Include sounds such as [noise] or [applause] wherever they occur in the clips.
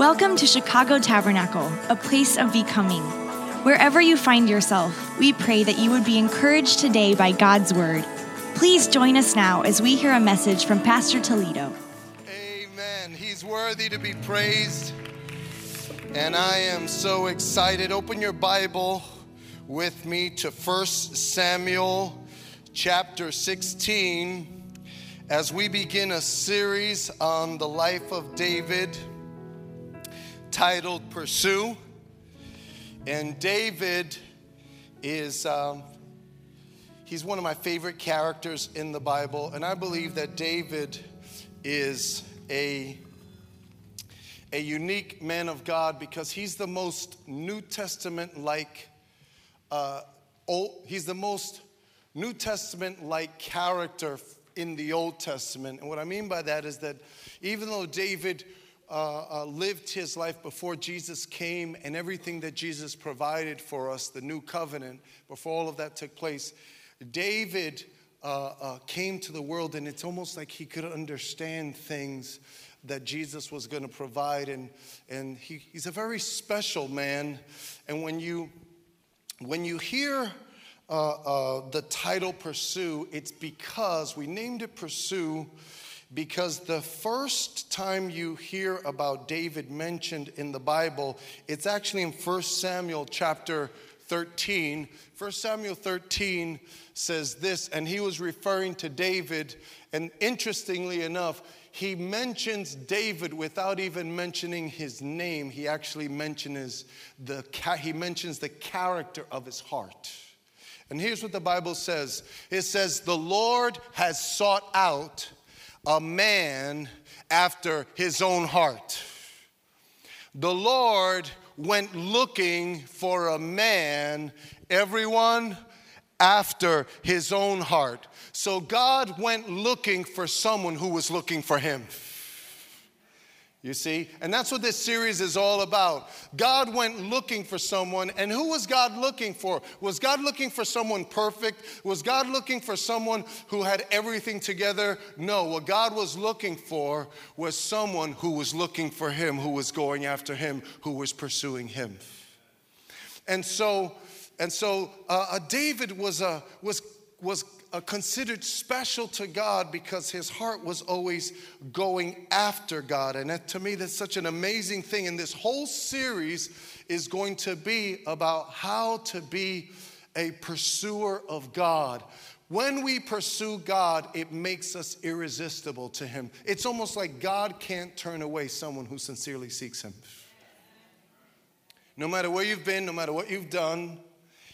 Welcome to Chicago Tabernacle, a place of becoming. Wherever you find yourself, we pray that you would be encouraged today by God's word. Please join us now as we hear a message from Pastor Toledo. Amen. He's worthy to be praised. And I am so excited. Open your Bible with me to 1 Samuel chapter 16 as we begin a series on the life of David titled Pursue. And David is, um, he's one of my favorite characters in the Bible. And I believe that David is a, a unique man of God because he's the most New Testament like, uh, he's the most New Testament like character in the Old Testament. And what I mean by that is that even though David uh, uh, lived his life before Jesus came and everything that Jesus provided for us, the new covenant, before all of that took place, David uh, uh, came to the world and it's almost like he could understand things that Jesus was going to provide. And, and he, he's a very special man. And when you, when you hear uh, uh, the title Pursue, it's because we named it Pursue because the first time you hear about David mentioned in the Bible, it's actually in 1 Samuel chapter 13. 1 Samuel 13 says this, and he was referring to David. And interestingly enough, he mentions David without even mentioning his name. He actually mentions the, he mentions the character of his heart. And here's what the Bible says it says, The Lord has sought out a man after his own heart. The Lord went looking for a man, everyone after his own heart. So God went looking for someone who was looking for him. You see? And that's what this series is all about. God went looking for someone, and who was God looking for? Was God looking for someone perfect? Was God looking for someone who had everything together? No, what God was looking for was someone who was looking for Him, who was going after Him, who was pursuing Him. And so, and so uh, uh David was, a, was, was Uh, considered special to God because his heart was always going after God. And that, to me, that's such an amazing thing. And this whole series is going to be about how to be a pursuer of God. When we pursue God, it makes us irresistible to Him. It's almost like God can't turn away someone who sincerely seeks Him. No matter where you've been, no matter what you've done,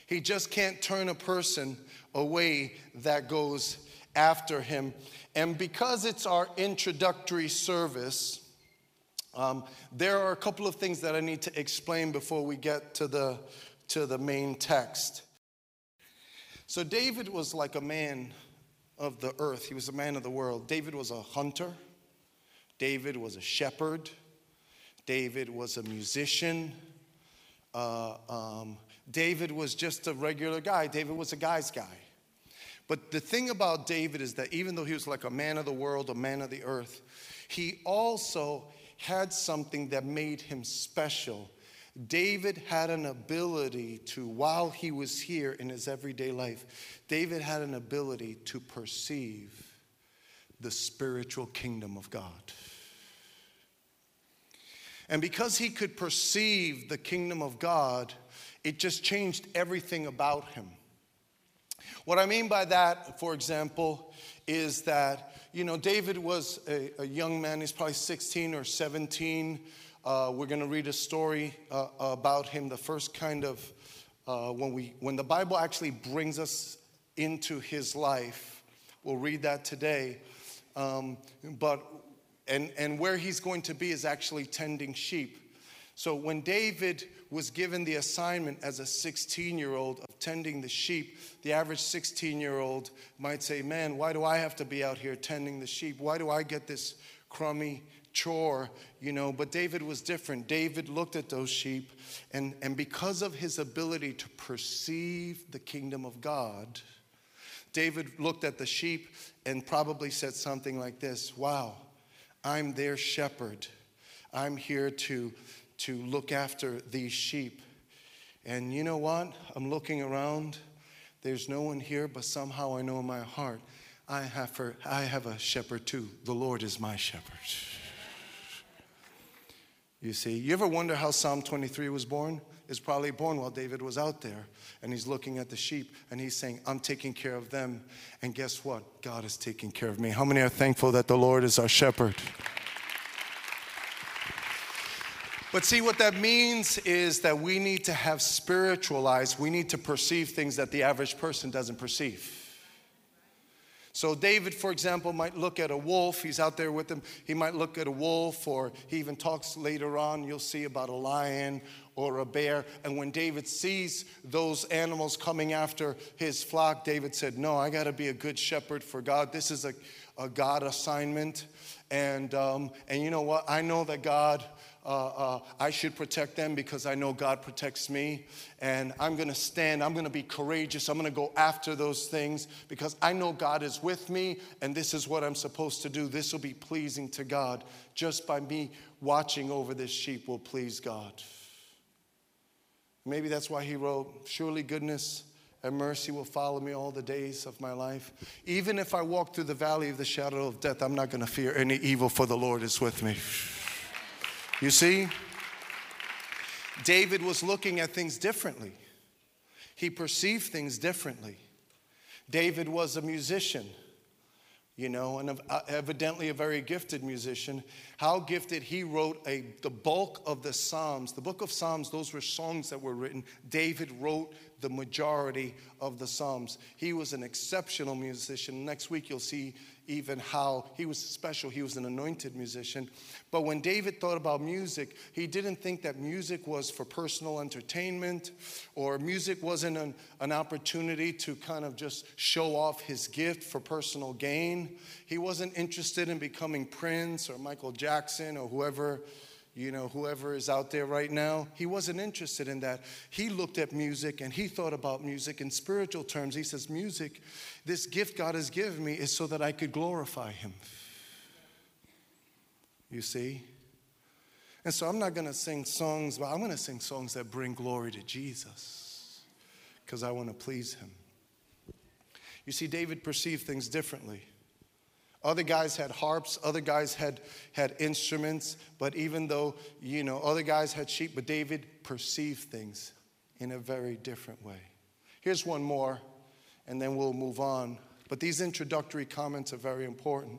He just can't turn a person a way that goes after him. And because it's our introductory service, um, there are a couple of things that I need to explain before we get to the, to the main text. So, David was like a man of the earth, he was a man of the world. David was a hunter, David was a shepherd, David was a musician. Uh, um, David was just a regular guy. David was a guy's guy. But the thing about David is that even though he was like a man of the world, a man of the earth, he also had something that made him special. David had an ability to, while he was here in his everyday life, David had an ability to perceive the spiritual kingdom of God. And because he could perceive the kingdom of God, it just changed everything about him. What I mean by that, for example, is that, you know, David was a, a young man, he's probably 16 or 17. Uh, we're going to read a story uh, about him, the first kind of, uh, when, we, when the Bible actually brings us into his life. We'll read that today. Um, but, and, and where he's going to be is actually tending sheep. So when David was given the assignment as a 16 year old of tending the sheep, the average 16 year old might say, Man, why do I have to be out here tending the sheep? Why do I get this crummy chore? You know, but David was different. David looked at those sheep, and, and because of his ability to perceive the kingdom of God, David looked at the sheep and probably said something like this Wow, I'm their shepherd I'm here to, to look after these sheep. And you know what? I'm looking around. There's no one here, but somehow I know in my heart I have, for, I have a shepherd too. The Lord is my shepherd. You see, you ever wonder how Psalm 23 was born? It's probably born while David was out there and he's looking at the sheep and he's saying, I'm taking care of them. And guess what? God is taking care of me. How many are thankful that the Lord is our shepherd? But see, what that means is that we need to have spiritual eyes. We need to perceive things that the average person doesn't perceive. So, David, for example, might look at a wolf. He's out there with him. He might look at a wolf, or he even talks later on, you'll see about a lion or a bear. And when David sees those animals coming after his flock, David said, No, I got to be a good shepherd for God. This is a, a God assignment. And, um, and you know what? I know that God uh, uh, I should protect them because I know God protects me. And I'm going to stand, I'm going to be courageous, I'm going to go after those things because I know God is with me and this is what I'm supposed to do. This will be pleasing to God. Just by me watching over this sheep will please God. Maybe that's why he wrote, Surely goodness and mercy will follow me all the days of my life. Even if I walk through the valley of the shadow of death, I'm not going to fear any evil, for the Lord is with me. You see, David was looking at things differently. He perceived things differently. David was a musician, you know, and uh, evidently a very gifted musician. How gifted he wrote a, the bulk of the Psalms. The book of Psalms, those were songs that were written. David wrote the majority of the Psalms. He was an exceptional musician. Next week, you'll see even how he was special. He was an anointed musician. But when David thought about music, he didn't think that music was for personal entertainment or music wasn't an, an opportunity to kind of just show off his gift for personal gain. He wasn't interested in becoming Prince or Michael Jackson or whoever you know, whoever is out there right now, he wasn't interested in that. He looked at music and he thought about music in spiritual terms. He says, Music, this gift God has given me is so that I could glorify him. You see? And so I'm not going to sing songs, but I'm going to sing songs that bring glory to Jesus because I want to please him. You see, David perceived things differently. Other guys had harps, other guys had, had instruments, but even though, you know, other guys had sheep, but David perceived things in a very different way. Here's one more, and then we'll move on. But these introductory comments are very important.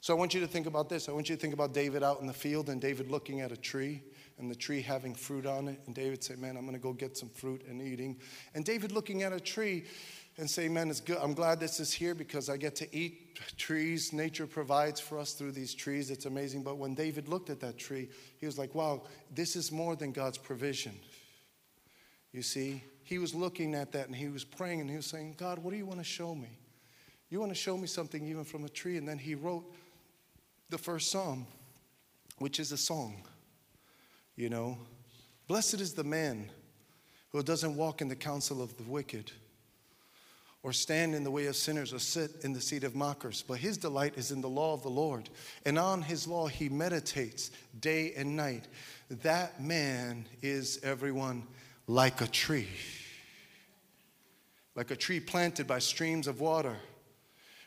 So I want you to think about this. I want you to think about David out in the field and David looking at a tree and the tree having fruit on it. And David said, Man, I'm going to go get some fruit and eating. And David looking at a tree and say, Man, it's good. I'm glad this is here because I get to eat trees. Nature provides for us through these trees. It's amazing. But when David looked at that tree, he was like, Wow, this is more than God's provision. You see, he was looking at that and he was praying and he was saying, God, what do you want to show me? You want to show me something even from a tree? And then he wrote the first psalm, which is a song. You know, blessed is the man who doesn't walk in the counsel of the wicked or stand in the way of sinners or sit in the seat of mockers, but his delight is in the law of the Lord, and on his law he meditates day and night. That man is everyone like a tree, like a tree planted by streams of water,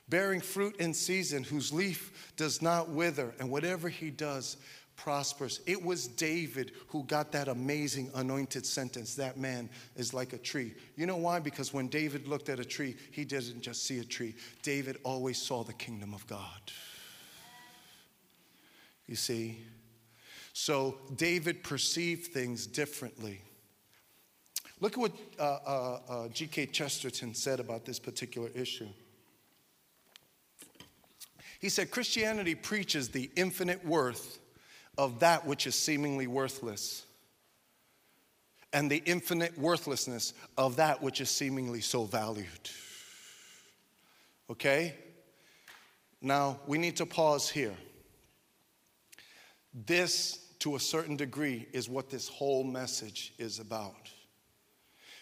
bearing fruit in season, whose leaf does not wither, and whatever he does prospers. It was David who got that amazing anointed sentence that man is like a tree. You know why? Because when David looked at a tree, he didn't just see a tree, David always saw the kingdom of God. You see? So David perceived things differently. Look at what uh, uh, uh, G.K. Chesterton said about this particular issue. He said Christianity preaches the infinite worth of that which is seemingly worthless and the infinite worthlessness of that which is seemingly so valued. Okay? Now, we need to pause here. This, to a certain degree, is what this whole message is about.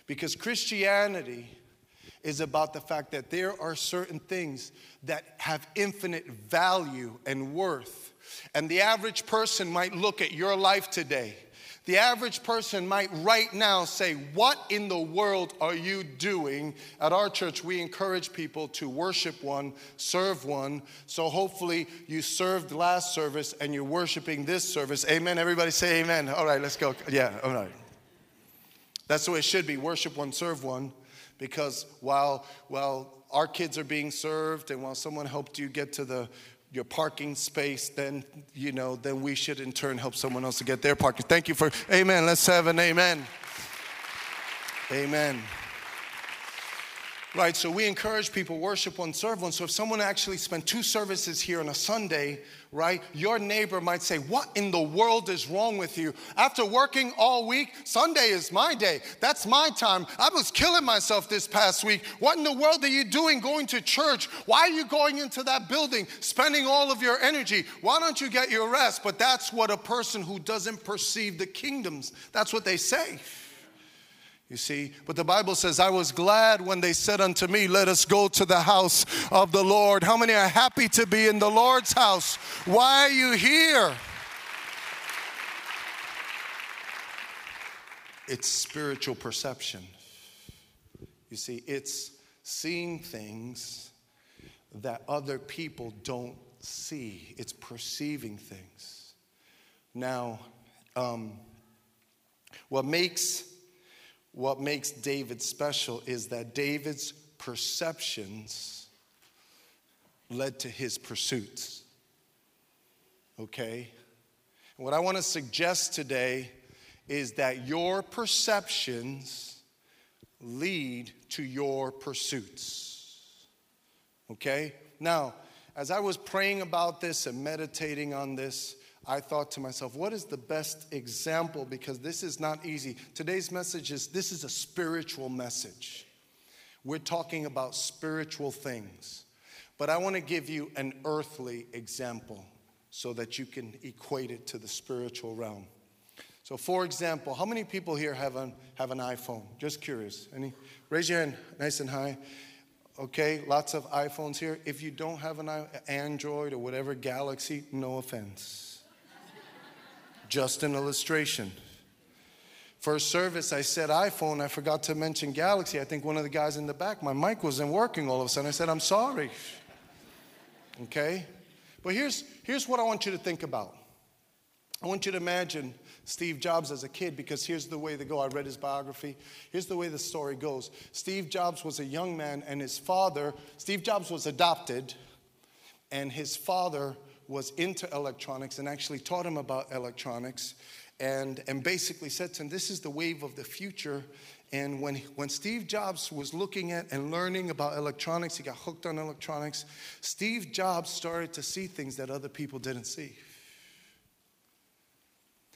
Because Christianity is about the fact that there are certain things that have infinite value and worth. And the average person might look at your life today the average person might right now say, What in the world are you doing? At our church, we encourage people to worship one, serve one. So hopefully you served last service and you're worshiping this service. Amen. Everybody say amen. All right, let's go. Yeah, all right. That's the way it should be worship one, serve one. Because while, while our kids are being served and while someone helped you get to the your parking space, then you know, then we should in turn help someone else to get their parking. Thank you for amen. Let's have an amen. Amen. Right, so we encourage people worship one, serve one. So if someone actually spent two services here on a Sunday, right, your neighbor might say, What in the world is wrong with you? After working all week, Sunday is my day. That's my time. I was killing myself this past week. What in the world are you doing going to church? Why are you going into that building, spending all of your energy? Why don't you get your rest? But that's what a person who doesn't perceive the kingdoms, that's what they say. You see, but the Bible says, I was glad when they said unto me, Let us go to the house of the Lord. How many are happy to be in the Lord's house? Why are you here? It's spiritual perception. You see, it's seeing things that other people don't see, it's perceiving things. Now, um, what makes what makes David special is that David's perceptions led to his pursuits. Okay? what I want to suggest today is that your perceptions lead to your pursuits. Okay? Now, as I was praying about this and meditating on this, I thought to myself, what is the best example? Because this is not easy. Today's message is this is a spiritual message. We're talking about spiritual things. But I want to give you an earthly example so that you can equate it to the spiritual realm. So, for example, how many people here have an, have an iPhone? Just curious. Any? Raise your hand nice and high. Okay, lots of iPhones here. If you don't have an Android or whatever Galaxy, no offense just an illustration. First service, I said iPhone. I forgot to mention Galaxy. I think one of the guys in the back, my mic wasn't working all of a sudden. I said, I'm sorry. Okay? But here's, here's what I want you to think about. I want you to imagine Steve Jobs as a kid because here's the way they go. I read his biography. Here's the way the story goes. Steve Jobs was a young man, and his father, Steve Jobs was adopted, and his father was into electronics and actually taught him about electronics and, and basically said to him, This is the wave of the future. And when, when Steve Jobs was looking at and learning about electronics, he got hooked on electronics. Steve Jobs started to see things that other people didn't see.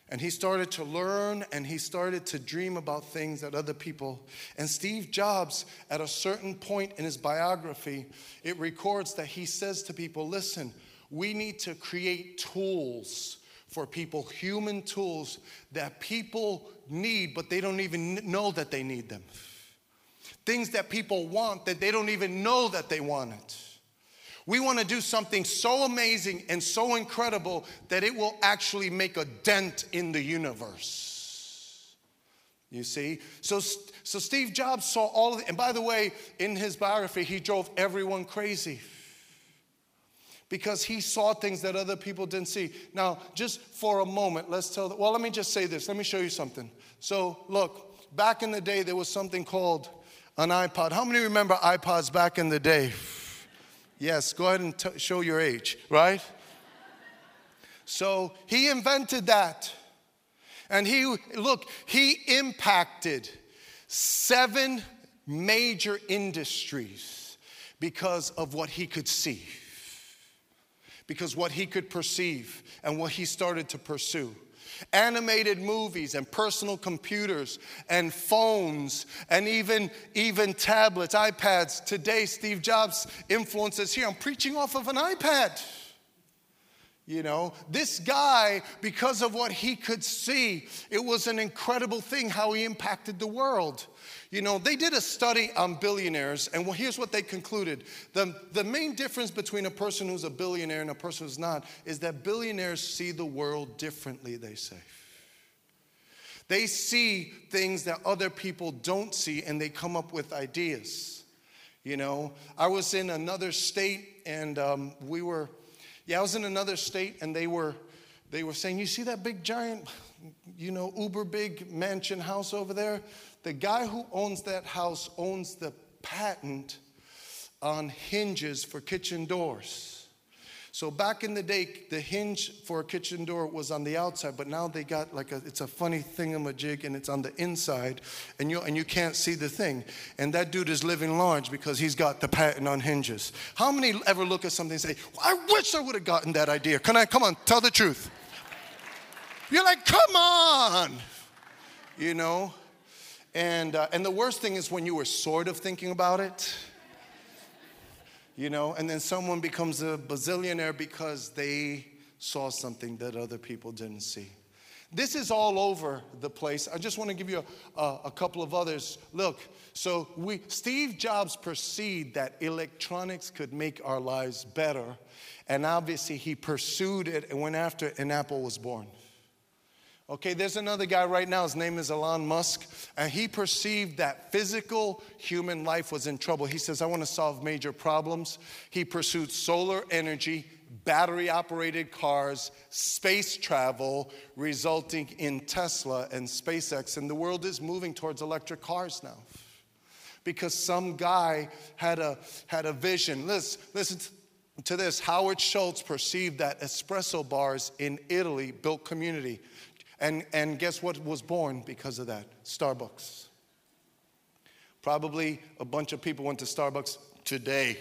And he started to learn and he started to dream about things that other people. And Steve Jobs, at a certain point in his biography, it records that he says to people, Listen, we need to create tools for people, human tools that people need, but they don't even know that they need them. Things that people want that they don't even know that they want it. We want to do something so amazing and so incredible that it will actually make a dent in the universe. You see? So, so Steve Jobs saw all of it. And by the way, in his biography, he drove everyone crazy because he saw things that other people didn't see. Now, just for a moment, let's tell, the, well, let me just say this. Let me show you something. So, look, back in the day, there was something called an iPod. How many remember iPods back in the day? Yes, go ahead and t- show your age, right? So, he invented that. And he, look, he impacted seven major industries because of what he could see because what he could perceive and what he started to pursue. Animated movies and personal computers and phones and even, even tablets, iPads. Today, Steve Jobs' influence is here. I'm preaching off of an iPad. You know, this guy, because of what he could see, it was an incredible thing how he impacted the world. You know, they did a study on billionaires, and here's what they concluded. The, the main difference between a person who's a billionaire and a person who's not is that billionaires see the world differently, they say. They see things that other people don't see, and they come up with ideas. You know, I was in another state, and um, we were yeah, I was in another state and they were they were saying, "You see that big giant, you know, uber big mansion house over there? The guy who owns that house owns the patent on hinges for kitchen doors." So back in the day, the hinge for a kitchen door was on the outside, but now they got like a, it's a funny thingamajig and it's on the inside and you, and you can't see the thing. And that dude is living large because he's got the patent on hinges. How many ever look at something and say, I wish I would have gotten that idea? Can I, come on, tell the truth. You're like, come on, you know? And, uh, and the worst thing is when you were sort of thinking about it you know, and then someone becomes a bazillionaire because they saw something that other people didn't see. This is all over the place. I just want to give you a, a, a, couple of others. Look, so we, Steve Jobs perceived that electronics could make our lives better, and obviously he pursued it and went after it, and Apple was born. Okay, there's another guy right now, his name is Elon Musk, and he perceived that physical human life was in trouble. He says, I want to solve major problems. He pursued solar energy, battery operated cars, space travel, resulting in Tesla and SpaceX. And the world is moving towards electric cars now. Because some guy had a, had a vision. Listen, listen to this Howard Schultz perceived that espresso bars in Italy built community. And, and guess what was born because of that? Starbucks. Probably a bunch of people went to Starbucks today.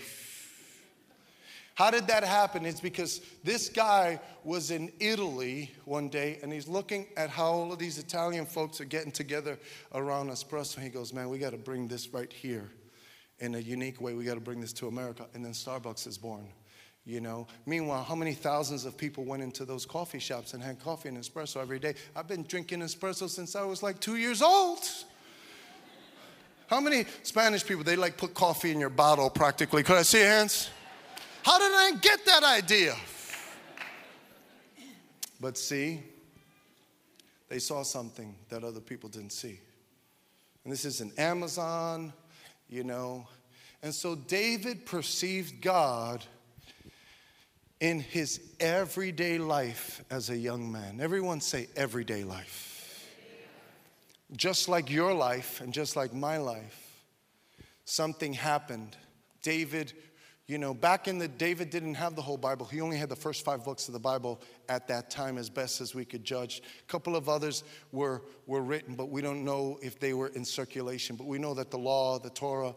How did that happen? It's because this guy was in Italy one day and he's looking at how all of these Italian folks are getting together around espresso. He goes, Man, we got to bring this right here in a unique way. We got to bring this to America. And then Starbucks is born you know? Meanwhile how many thousands of people went into those coffee shops and had coffee and espresso every day? I've been drinking espresso since i was like two years old. How many spanish people they like put coffee in your bottle practically? Could i see hands? How did i get that idea? But see they saw something that other people didn't see. And this is in amazon you know? And so david perceived god in his everyday life as a young man. Everyone say everyday life. Just like your life and just like my life, something happened. David, you know, back in the David didn't have the whole Bible. He only had the first five books of the Bible at that time, as best as we could judge. A couple of others were were written, but we don't know if they were in circulation. But we know that the law, the Torah,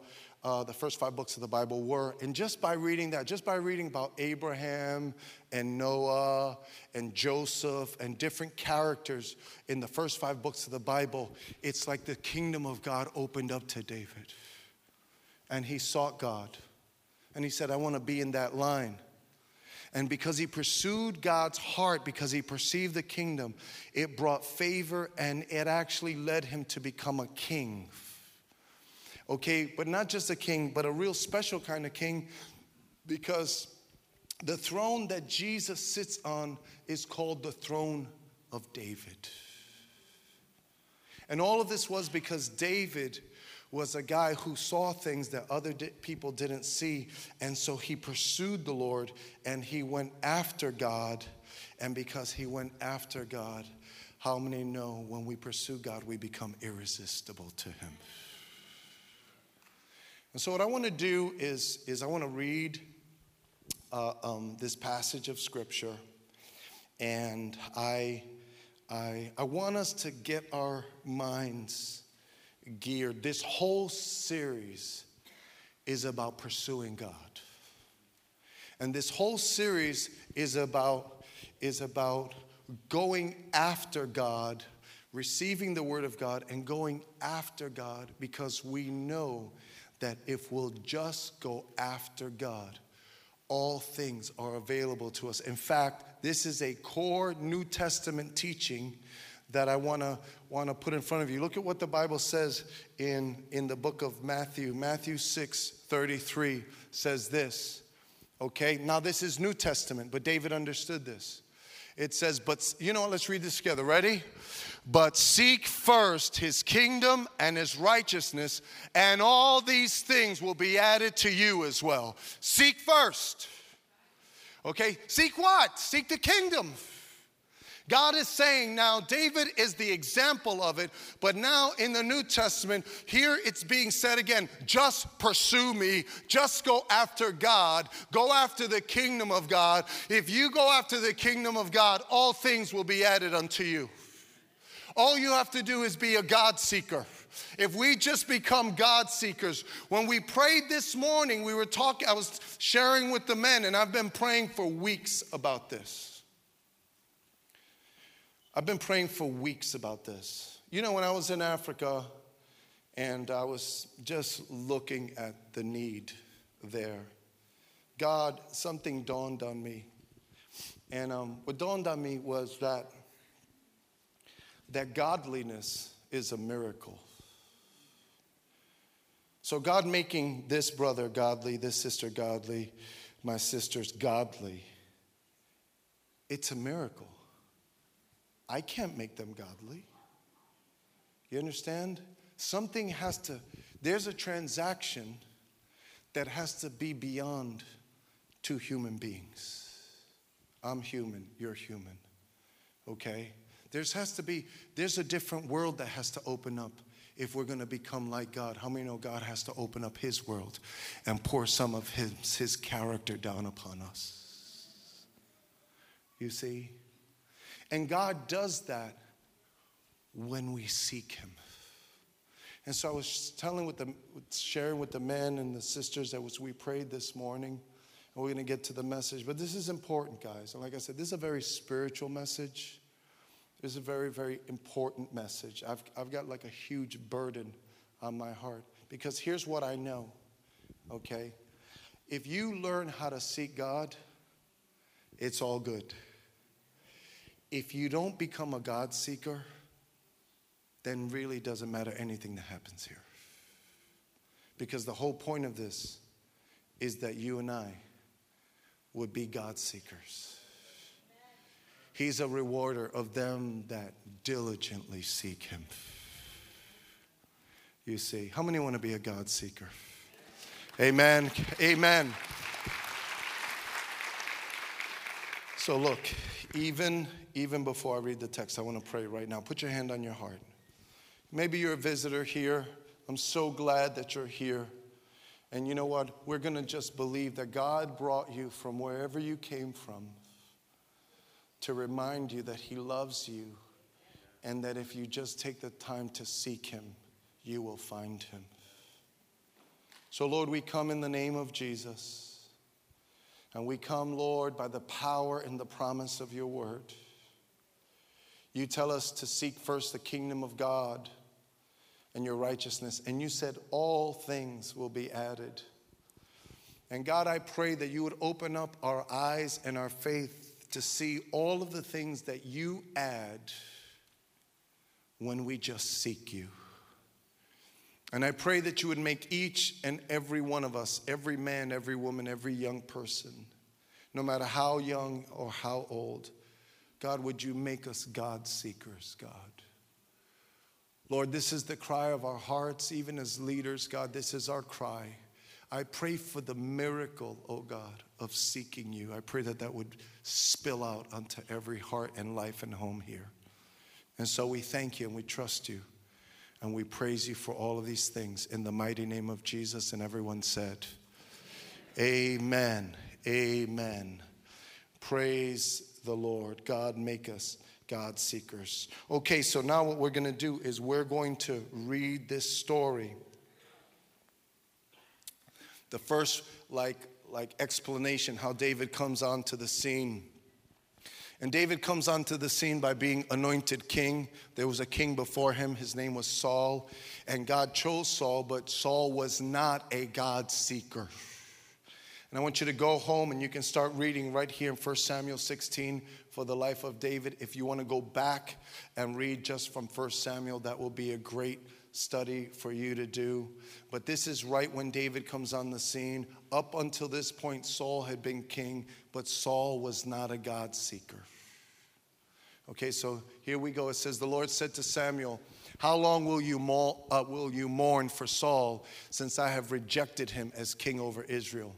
uh, the first five books of the Bible were. And just by reading that, just by reading about Abraham and Noah and Joseph and different characters in the first five books of the Bible, it's like the kingdom of God opened up to David. And he sought God. And he said, I want to be in that line. And because he pursued God's heart, because he perceived the kingdom, it brought favor and it actually led him to become a king okay? But not just a king, but a real special kind of king because the throne that Jesus sits on is called the throne of David. And all of this was because David was a guy who saw things that other di- people didn't see. And so he pursued the Lord and he went after God. And because he went after God, how many know when we pursue God, we become irresistible to him? And so, what I want to do is, is I want to read uh, um, this passage of Scripture, and I, I, I want us to get our minds geared. This whole series is about pursuing God. And this whole series is about, is about going after God, receiving the Word of God, and going after God because we know that if we'll just go after God, all things are available to us. In fact, this is a core New Testament teaching that I want to want to put in front of you. Look at what the Bible says in in the book of Matthew. Matthew 6 33 says this. Okay, now this is New Testament, but David understood this. It says, but you know, what? let's read this together. Ready? But seek first his kingdom and his righteousness, and all these things will be added to you as well. Seek first. Okay, seek what? Seek the kingdom. God is saying now, David is the example of it, but now in the New Testament, here it's being said again just pursue me, just go after God, go after the kingdom of God. If you go after the kingdom of God, all things will be added unto you. All you have to do is be a God seeker. If we just become God seekers, when we prayed this morning, we were talking, I was sharing with the men, and I've been praying for weeks about this. I've been praying for weeks about this. You know, when I was in Africa and I was just looking at the need there, God, something dawned on me. And um, what dawned on me was that, that godliness is a miracle. So, God making this brother godly, this sister godly, my sister's godly, it's a miracle. I can't make them godly. You understand? Something has to, there's a transaction that has to be beyond two human beings. I'm human, you're human. Okay? There's has to be, there's a different world that has to open up if we're going to become like God. How many know God has to open up his world and pour some of his, his character down upon us? You see? And God does that when we seek Him. And so I was telling with the, sharing with the men and the sisters that was we prayed this morning, and we're going to get to the message. But this is important, guys. And like I said, this is a very spiritual message. This is a very, very important message. I've, I've got like a huge burden on my heart because here's what I know, okay? If you learn how to seek God, it's all good if you don't become a God seeker, then really doesn't matter anything that happens here. Because the whole point of this is that you and I would be God seekers. He's a rewarder of them that diligently seek Him. You see, how many want to be a God seeker? Amen. Amen. So, look, even even before I read the text, I want to pray right now. Put your hand on your heart. Maybe you're a visitor here. I'm so glad that you're here. And you know what? We're going to just believe that God brought you from wherever you came from to remind you that He loves you and that if you just take the time to seek Him, you will find Him. So, Lord, we come in the name of Jesus. And we come, Lord, by the power and the promise of your word. You tell us to seek first the kingdom of God and your righteousness. And you said all things will be added. And God, I pray that you would open up our eyes and our faith to see all of the things that you add when we just seek you. And I pray that you would make each and every one of us, every man, every woman, every young person, no matter how young or how old, God, would you make us God seekers, God? Lord, this is the cry of our hearts, even as leaders, God, this is our cry. I pray for the miracle, oh God, of seeking you. I pray that that would spill out onto every heart and life and home here. And so we thank you and we trust you and we praise you for all of these things in the mighty name of Jesus. And everyone said, Amen. Amen. Praise the Lord. God, make us God seekers. Okay, so now what we're going to do is we're going to read this story. The first, like, like explanation how David comes onto the scene. And David comes onto the scene by being anointed king. There was a king before him. His name was Saul. And God chose Saul, but Saul was not a God seeker. And I want you to go home and you can start reading right here in 1 Samuel 16 for the life of David. If you want to go back and read just from 1 Samuel, that will be a great study for you to do. But this is right when David comes on the scene. Up until this point, Saul had been king, but Saul was not a God seeker. Okay, so here we go. It says, The Lord said to Samuel, How long will you, mourn, uh, will you mourn for Saul, since I have rejected him as king over Israel?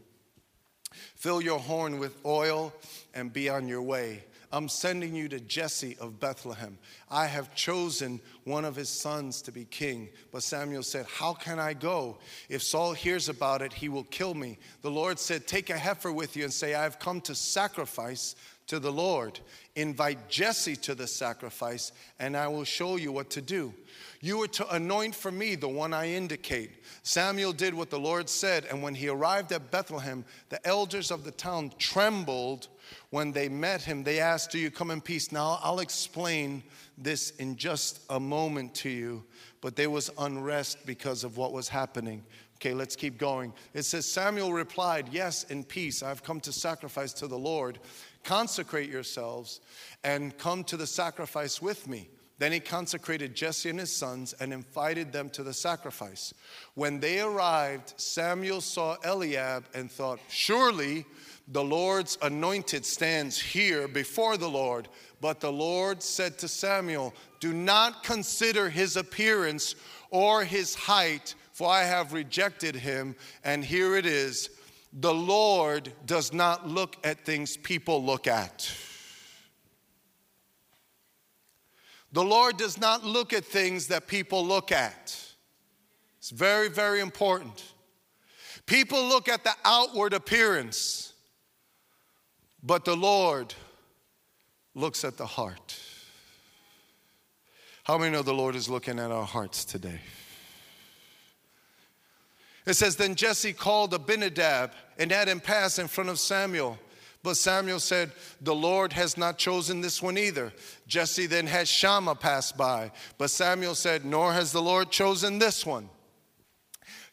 Fill your horn with oil and be on your way. I'm sending you to Jesse of Bethlehem. I have chosen one of his sons to be king. But Samuel said, How can I go? If Saul hears about it, he will kill me. The Lord said, Take a heifer with you and say, I have come to sacrifice to the Lord. Invite Jesse to the sacrifice, and I will show you what to do. You are to anoint for me the one I indicate. Samuel did what the Lord said, and when he arrived at Bethlehem, the elders of the town trembled when they met him. They asked, Do you come in peace? Now, I'll explain this in just a moment to you, but there was unrest because of what was happening. Okay, let's keep going. It says, Samuel replied, Yes, in peace. I've come to sacrifice to the Lord. Consecrate yourselves and come to the sacrifice with me. Then he consecrated Jesse and his sons and invited them to the sacrifice. When they arrived, Samuel saw Eliab and thought, Surely the Lord's anointed stands here before the Lord. But the Lord said to Samuel, Do not consider his appearance or his height, for I have rejected him. And here it is the Lord does not look at things people look at. The Lord does not look at things that people look at. It's very, very important. People look at the outward appearance, but the Lord looks at the heart. How many know the Lord is looking at our hearts today? It says, Then Jesse called Abinadab and had him pass in front of Samuel. But Samuel said, The Lord has not chosen this one either. Jesse then had Shammah pass by. But Samuel said, Nor has the Lord chosen this one.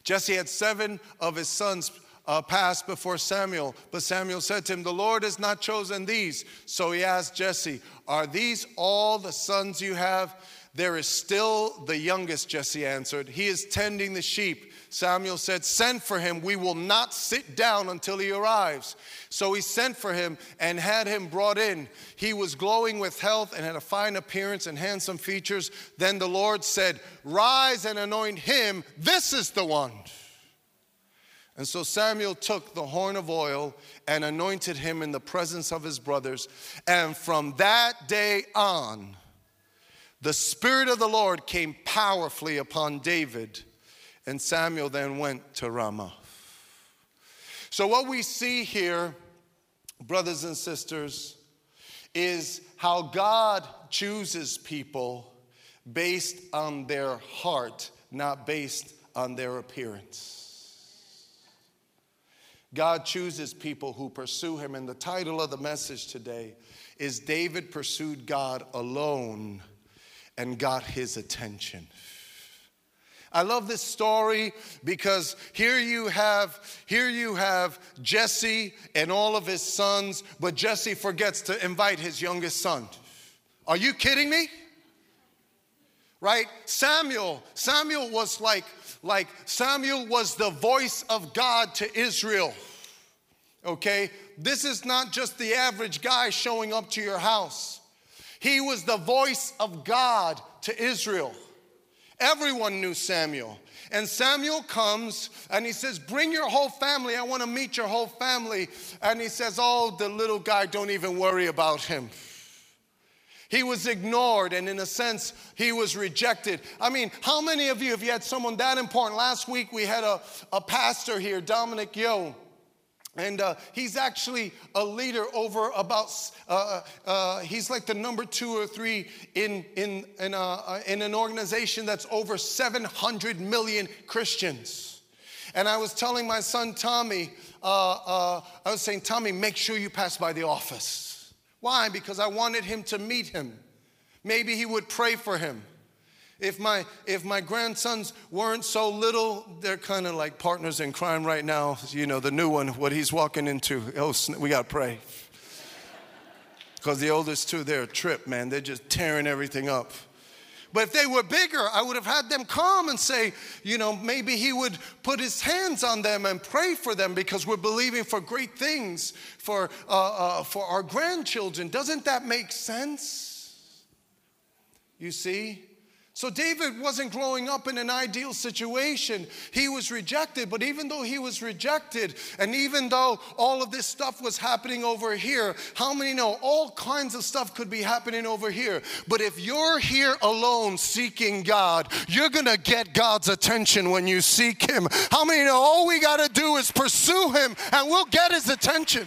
Jesse had seven of his sons uh, pass before Samuel. But Samuel said to him, The Lord has not chosen these. So he asked Jesse, Are these all the sons you have? There is still the youngest, Jesse answered. He is tending the sheep. Samuel said, Send for him. We will not sit down until he arrives. So he sent for him and had him brought in. He was glowing with health and had a fine appearance and handsome features. Then the Lord said, Rise and anoint him. This is the one. And so Samuel took the horn of oil and anointed him in the presence of his brothers. And from that day on, the Spirit of the Lord came powerfully upon David and Samuel then went to Ramah. So, what we see here, brothers and sisters, is how God chooses people based on their heart, not based on their appearance. God chooses people who pursue Him. And the title of the message today is David Pursued God Alone and Got His Attention. I love this story because here you have here you have Jesse and all of his sons, but Jesse forgets to invite his youngest son. Are you kidding me? Right? Samuel, Samuel was like like Samuel was the voice of God to Israel. Okay? This is not just the average guy showing up to your house. He was the voice of God to Israel. Everyone knew Samuel. And Samuel comes and he says, Bring your whole family. I want to meet your whole family. And he says, Oh, the little guy, don't even worry about him. He was ignored, and in a sense, he was rejected. I mean, how many of you, have you had someone that important? Last week we had a, a pastor here, Dominic Yeo. And uh, he's actually a leader over about, uh, uh, he's like the number two or three in, in, in, uh, uh, in an organization that's over 700 million Christians. And I was telling my son Tommy, uh, I was saying, Tommy, make sure you pass by the office. Why? Because I wanted him to meet him. Maybe he would pray for him. If my if my grandsons weren't so little, they're kind of like partners in crime right now. You know, the new one, what he's walking into. Oh, we got to pray. [laughs] Because the oldest two, they're a trip, man. They're just tearing everything up. But if they were bigger, I would have had them come and say, you know, maybe he would put his hands on them and pray for them because we're believing for great things for, uh, uh, for our grandchildren. Doesn't that make sense? You see? So David wasn't growing up in an ideal situation. He was rejected, but even though he was rejected, and even though all of this stuff was happening over here, how many know all kinds of stuff could be happening over here? But if you're here alone seeking God, you're gonna get God's attention when you seek Him. How many know all we gotta do is pursue Him and we'll get His attention?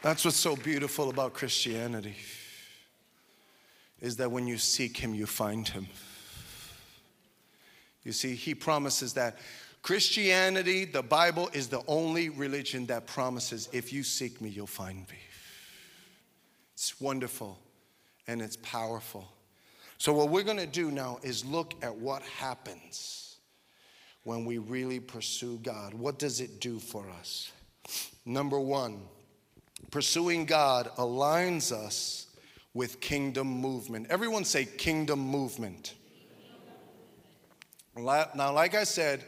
That's what's so beautiful about Christianity is that when you seek Him, you find Him. You see, He promises that. Christianity, the Bible, is the only religion that promises if you seek me, you'll find me. It's wonderful and it's powerful. So, what we're going to do now is look at what happens when we really pursue God. What does it do for us? Number one, pursuing God aligns us with kingdom movement. Everyone say kingdom movement. Now, like I said,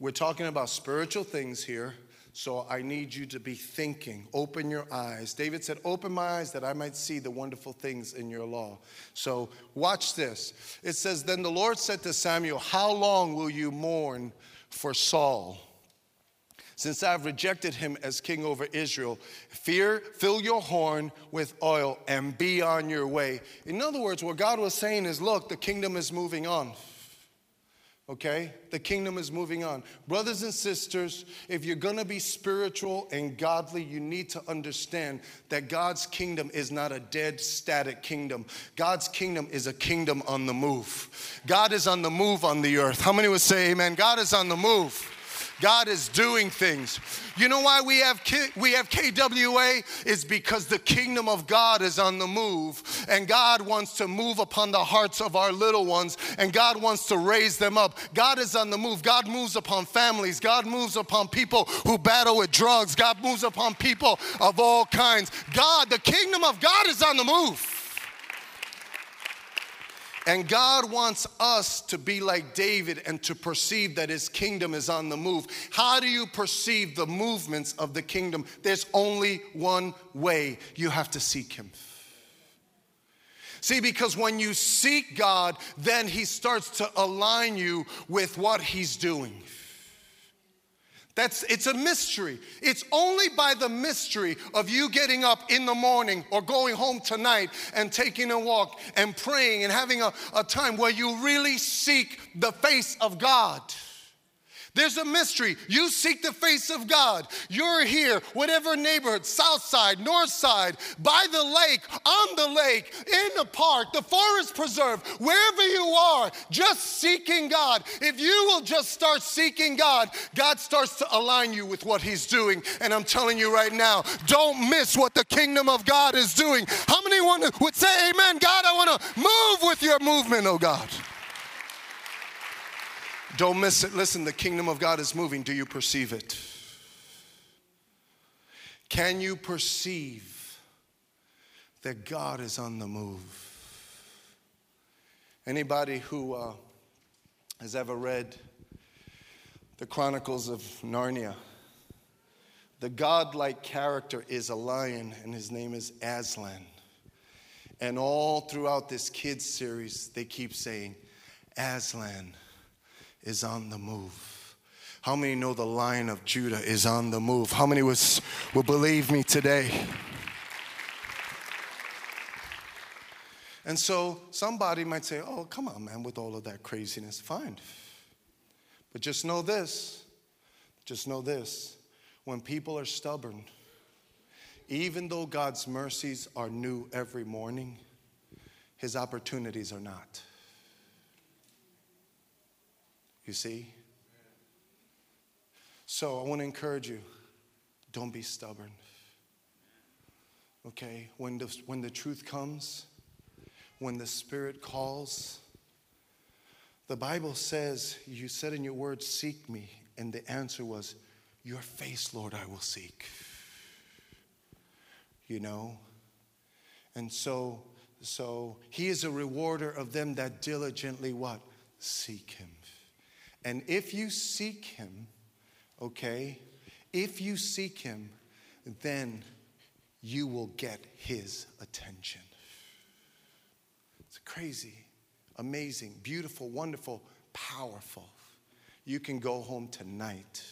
we're talking about spiritual things here. So I need you to be thinking. Open your eyes. David said, Open my eyes that I might see the wonderful things in your law. So watch this. It says, Then the Lord said to Samuel, How long will you mourn for Saul? Since I've rejected him as king over Israel, fear, fill your horn with oil and be on your way. In other words, what God was saying is, look, the kingdom is moving on. Okay? The kingdom is moving on. Brothers and sisters, if you're gonna be spiritual and godly, you need to understand that God's kingdom is not a dead, static kingdom. God's kingdom is a kingdom on the move. God is on the move on the earth. How many would say amen? God is on the move. God is doing things. You know why we have K- we have KWA is because the kingdom of God is on the move and God wants to move upon the hearts of our little ones and God wants to raise them up. God is on the move. God moves upon families. God moves upon people who battle with drugs. God moves upon people of all kinds. God, the kingdom of God is on the move. And God wants us to be like David and to perceive that his kingdom is on the move. How do you perceive the movements of the kingdom? There's only one way you have to seek him. See, because when you seek God, then he starts to align you with what he's doing. That's it's a mystery. It's only by the mystery of you getting up in the morning or going home tonight and taking a walk and praying and having a, a time where you really seek the face of God. There's a mystery. You seek the face of God. You're here, whatever neighborhood, south side, north side, by the lake, on the lake, in the park, the forest preserve, wherever you are, just seeking God. If you will just start seeking God, God starts to align you with what He's doing. And I'm telling you right now, don't miss what the kingdom of God is doing. How many would say, Amen? God, I want to move with your movement, oh God. Don't miss it. Listen, the kingdom of God is moving. Do you perceive it? Can you perceive that God is on the move? Anybody who uh, has ever read the Chronicles of Narnia, the godlike character is a lion, and his name is Aslan. And all throughout this kids series, they keep saying, Aslan is on the move. How many know the lion of Judah is on the move? How many was, will believe me today? And so somebody might say, oh, come on, man, with all of that craziness. Fine. But just know this just know this when people are stubborn, even though God's mercies are new every morning, his opportunities are not. You see? So I want to encourage you don't be stubborn. Okay? When the, when the truth comes, when the Spirit calls? The Bible says, You said in your word, Seek me. And the answer was, Your face, Lord, I will seek. You know? And so, so he is a rewarder of them that diligently what? Seek him. And if you seek him, okay, if you seek him, then you will get his attention. It's crazy, amazing, beautiful, wonderful, powerful. You can go home tonight.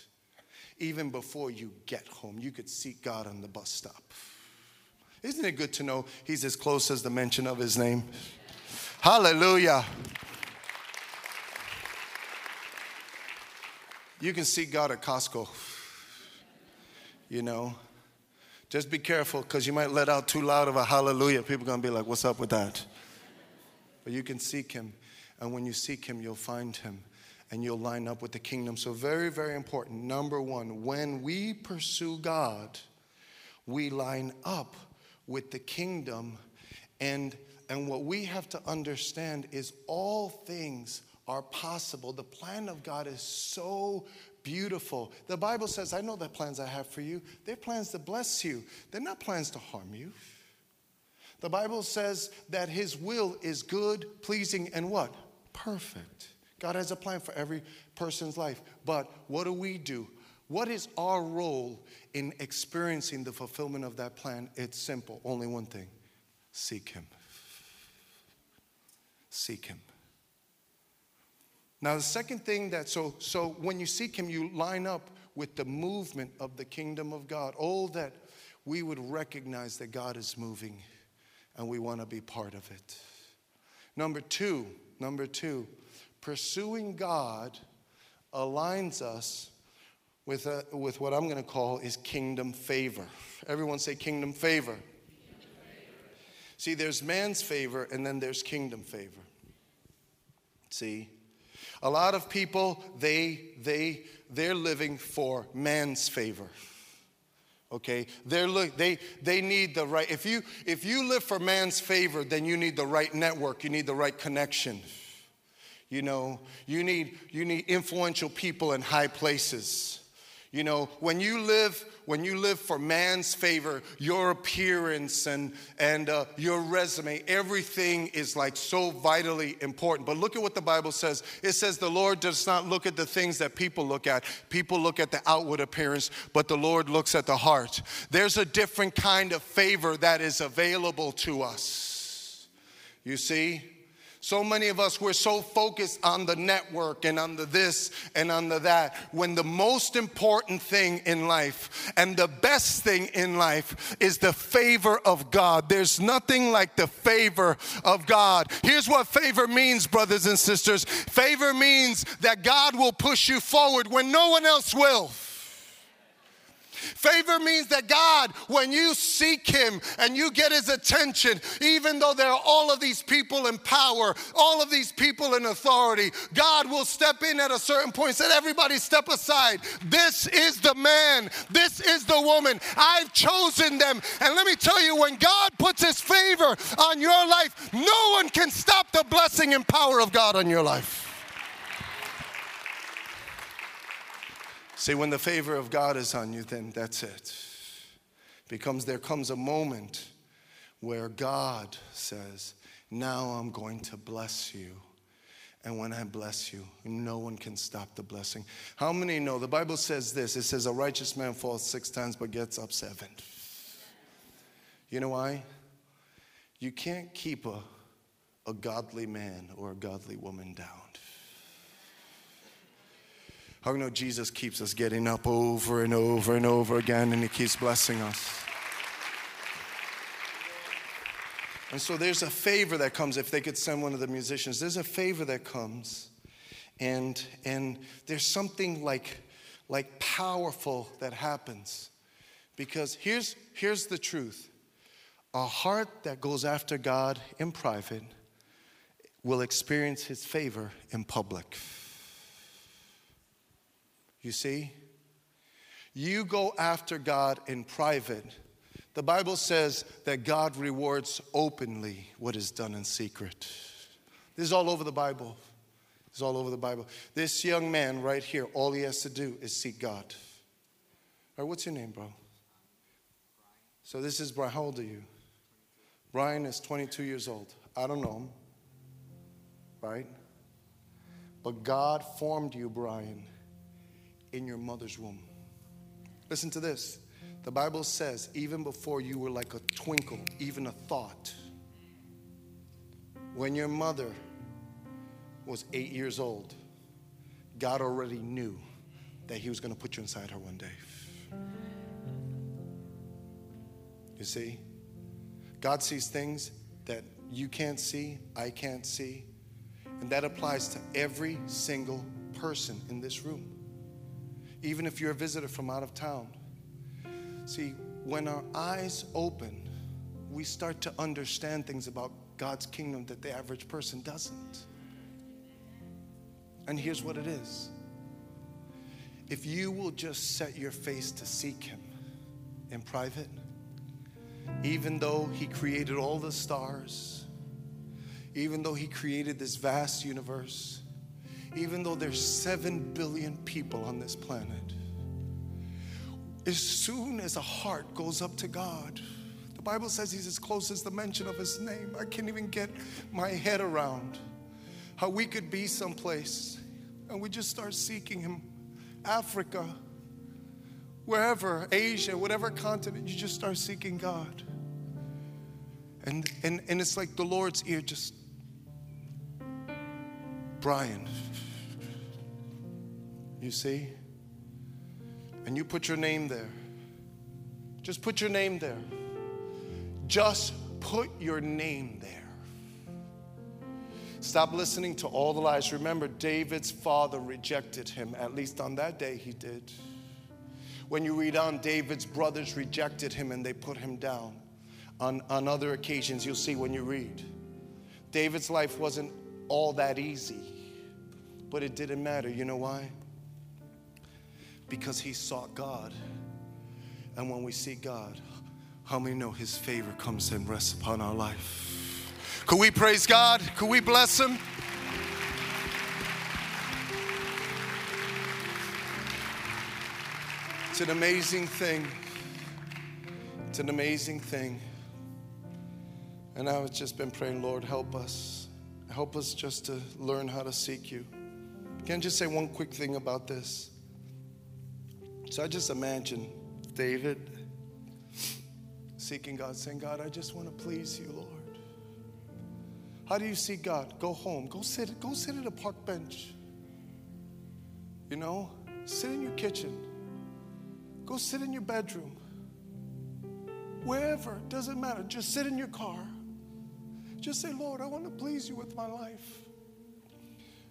Even before you get home, you could seek God on the bus stop. Isn't it good to know He's as close as the mention of His name? Hallelujah. You can seek God at Costco. You know, just be careful because you might let out too loud of a hallelujah. People are going to be like, What's up with that? But you can seek Him. And when you seek Him, you'll find Him and you'll line up with the kingdom. So, very, very important. Number one, when we pursue God, we line up with the kingdom. And, and what we have to understand is all things are possible. The plan of God is so beautiful. The Bible says, I know the plans I have for you. They're plans to bless you, they're not plans to harm you. The Bible says that His will is good, pleasing, and what? Perfect. God has a plan for every person's life. But what do we do? What is our role in experiencing the fulfillment of that plan? It's simple only one thing seek Him. Seek Him. Now, the second thing that, so, so when you seek Him, you line up with the movement of the kingdom of God. Oh, that we would recognize that God is moving and we want to be part of it. Number two, number two, pursuing God aligns us with, a, with what I'm going to call is kingdom favor. Everyone say kingdom favor. kingdom favor. See, there's man's favor and then there's kingdom favor. See? A lot of people, they, they, they're living for man's favor. Okay? They're look they they need the right if you if you live for man's favor then you need the right network you need the right connection. You know you need you need influential people in high places. You know, when you live when you live for man's favor, your appearance and and uh, your resume, everything is like so vitally important. But look at what the Bible says. It says the Lord does not look at the things that people look at. People look at the outward appearance, but the Lord looks at the heart. There's a different kind of favor that is available to us. You see? So many of us, we're so focused on the network and on the this and on the that, when the most important thing in life and the best thing in life is the favor of God. There's nothing like the favor of God. Here's what favor means, brothers and sisters favor means that God will push you forward when no one else will. Favor means that God, when you seek Him and you get His attention, even though there are all of these people in power, all of these people in authority, God will step in at a certain point, said, Everybody step aside. This is the man, this is the woman. I've chosen them. And let me tell you, when God puts His favor on your life, no one can stop the blessing and power of God on your life. See, when the favor of God is on you, then that's it. Becomes there comes a moment where God says, Now I'm going to bless you. And when I bless you, no one can stop the blessing. How many know? The Bible says this it says, A righteous man falls six times but gets up seven. You know why? You can't keep a, a godly man or a godly woman down. How you know Jesus keeps us getting up over and over and over again and he keeps blessing us? And so there's a favor that comes if they could send one of the musicians. There's a favor that comes. And and there's something like like powerful that happens. Because here's here's the truth. A heart that goes after God in private will experience his favor in public. You see? You go after God in private, The Bible says that God rewards openly what is done in secret. This is all over the Bible. Is all over the Bible. This young man right here, all he has to do is seek God. All right, what's your name, bro? So this is Brian. How old are you? Brian is 22 years old. I don't know him, right? But God formed you, Brian, in your mother's womb. Listen to this. The Bible says, even before you were like a twinkle, even a thought, when your mother was eight years old, God already knew that He was going to put you inside her one day. You see? God sees things that you can't see, I can't see. And that applies to every single person in this room. Even if you're a visitor from out of town, See, when our eyes open, we start to understand things about God's kingdom that the average person doesn't. And here's what it is if you will just set your face to seek Him in private, even though He created all the stars, even though He created this vast universe, even though there's seven billion people on this planet, as soon as a heart goes up to God, the Bible says He's as close as the mention of His name. I can't even get my head around how we could be someplace and we just start seeking Him. Africa, wherever, Asia, whatever continent, you just start seeking God. And, and, and it's like the Lord's ear just, Brian, you see? and you put your name there. Just put your name there. Just put your name there. Stop listening to all the lies. Remember, David's father rejected him. At least on that day, he did. When you read on, David's brothers rejected him and they put him down. On, on other occasions, you'll see when you read. David's life wasn't all that easy, but it didn't matter. You know why? Because he sought God. And when we seek God, how many know his favor comes and rests upon our life? Could we praise God? Could we bless him? It's an amazing thing. It's an amazing thing. And I've just been praying, Lord, help us. Help us just to learn how to seek you. Can I just say one quick thing about this? So I just imagine David seeking God, saying, God, I just want to please you, Lord. How do you see God? Go home. Go sit, go sit at a park bench. You know, sit in your kitchen. Go sit in your bedroom. Wherever, doesn't matter. Just sit in your car. Just say, Lord, I want to please you with my life.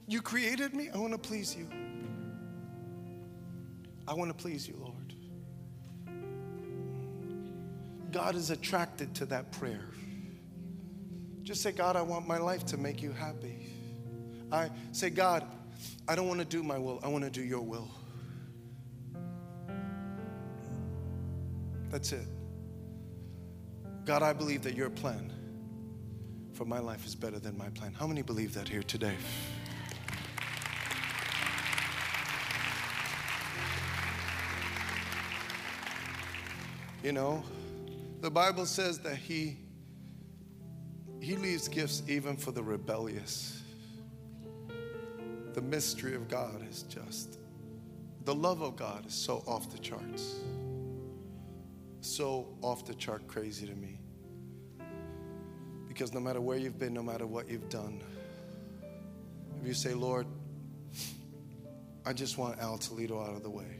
You created me, I want to please you. I want to please you, Lord. God is attracted to that prayer. Just say, God, I want my life to make you happy. I say, God, I don't want to do my will, I want to do your will. That's it. God, I believe that your plan for my life is better than my plan. How many believe that here today? You know, the Bible says that he he leaves gifts even for the rebellious. The mystery of God is just the love of God is so off the charts. So off the chart crazy to me. Because no matter where you've been, no matter what you've done, if you say, Lord, I just want Al Toledo out of the way,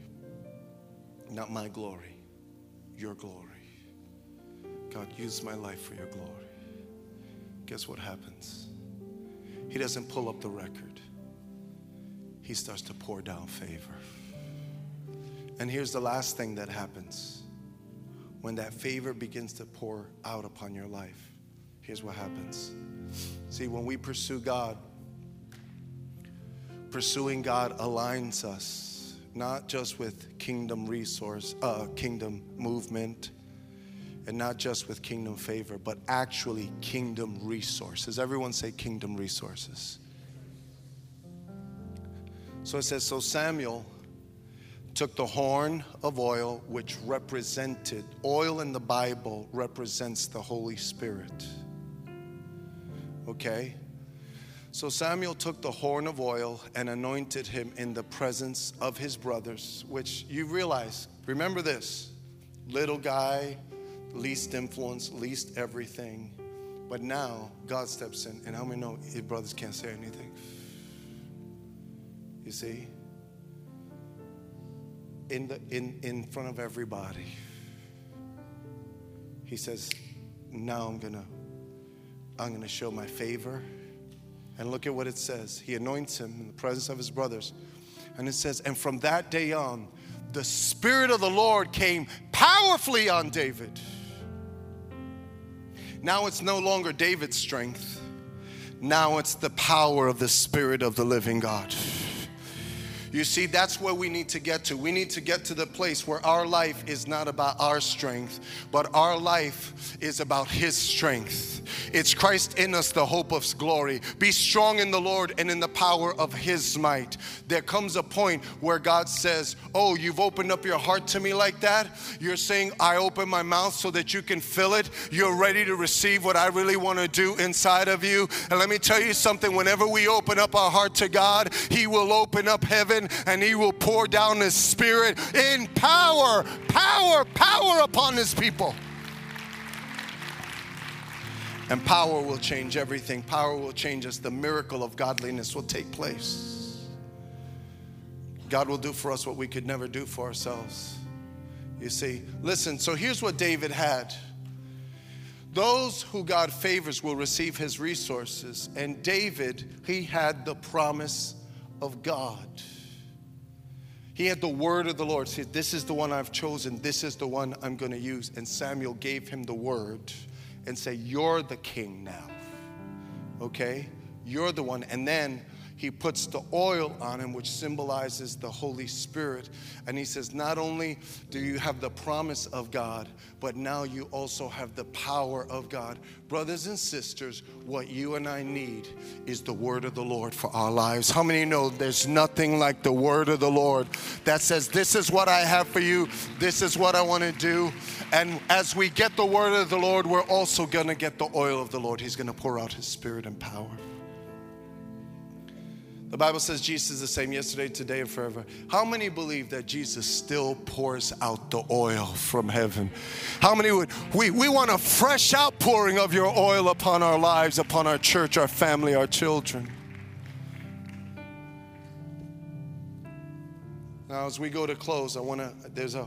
not my glory your glory. God, use my life for your glory. Guess what happens? He doesn't pull up the record, he starts to pour down favor. And here's the last thing that happens when that favor begins to pour out upon your life. Here's what happens. See, when we pursue God, pursuing God aligns us not just with kingdom resource, uh, kingdom movement. and not just with kingdom favor, but actually kingdom resources. Everyone say kingdom resources. So it says, So Samuel took the horn of oil, which represented, oil in the Bible represents the Holy Spirit. Okay? So Samuel took the horn of oil and anointed him in the presence of his brothers, which you realize, remember this little guy, least influence, least everything. But now God steps in, and how many know his brothers can't say anything? You see? In, the, in, in front of everybody, he says, Now I'm gonna, I'm gonna show my favor. And look at what it says. He anoints him in the presence of his brothers. And it says, And from that day on, the Spirit of the Lord came powerfully on David. Now it's no longer David's strength. Now it's the power of the Spirit of the living God. You see, that's where we need to get to. We need to get to the place where our life is not about our strength, but our life is about His strength. It's Christ in us, the hope of glory. Be strong in the Lord and in the power of His might. There comes a point where God says, Oh, you've opened up your heart to me like that. You're saying, I open my mouth so that you can fill it. You're ready to receive what I really want to do inside of you. And let me tell you something whenever we open up our heart to God, He will open up heaven and He will pour down His Spirit in power, power, power upon His people. And power will change everything. Power will change us. The miracle of godliness will take place. God will do for us what we could never do for ourselves. You see, listen, so here's what David had. Those who God favors will receive his resources. And David, he had the promise of God. He had the word of the Lord. Said, This is the one I've chosen. This is the one I'm going to use. And Samuel gave him the word and say, You're the king now. Okay? You're the one. And then he puts the oil on him, which symbolizes the Holy Spirit. And he says, Not only do you have the promise of God, but now you also have the power of God. Brothers and sisters, what you and I need is the word of the Lord for our lives. How many know there's nothing like the word of the Lord that says, This is what I have for you, this is what I want to do. And as we get the word of the Lord, we're also going to get the oil of the Lord. He's going to pour out his spirit and power. The Bible says Jesus is the same yesterday, today, and forever. How many believe that Jesus still pours out the oil from heaven? How many would we, we want a fresh outpouring of your oil upon our lives, upon our church, our family, our children? Now, as we go to close, I want to, there's a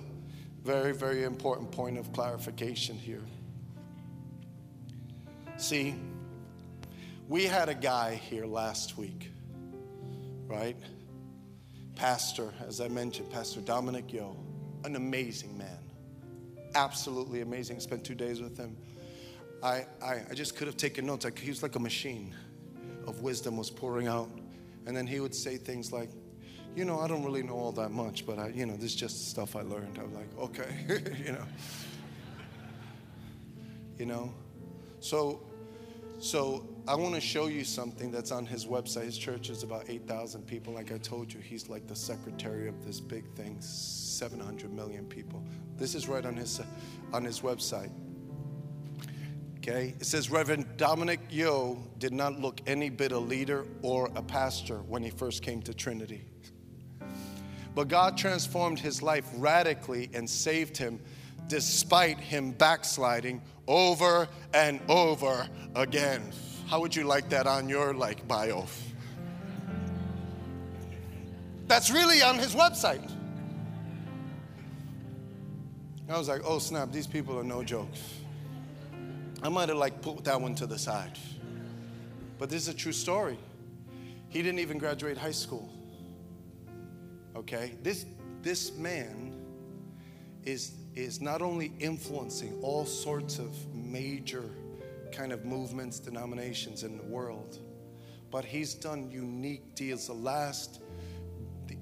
very, very important point of clarification here. See, we had a guy here last week right? Pastor, as I mentioned, Pastor Dominic Yeo, an amazing man. Absolutely amazing. Spent two days with him. I, I, I just could have taken notes. I, he was like a machine of wisdom was pouring out. And then he would say things like, you know, I don't really know all that much, but I, you know, this is just stuff I learned. I'm like, okay, [laughs] you know. You know? So, so I want to show you something that's on his website. His church is about 8,000 people. Like I told you, he's like the secretary of this big thing, 700 million people. This is right on his, on his website. Okay? It says Reverend Dominic Yeo did not look any bit a leader or a pastor when he first came to Trinity. But God transformed his life radically and saved him despite him backsliding over and over again. How would you like that on your like bio? That's really on his website. I was like, oh snap, these people are no jokes. I might have like put that one to the side. But this is a true story. He didn't even graduate high school. Okay? This this man is is not only influencing all sorts of major kind of movements, denominations in the world. But he's done unique deals. The last,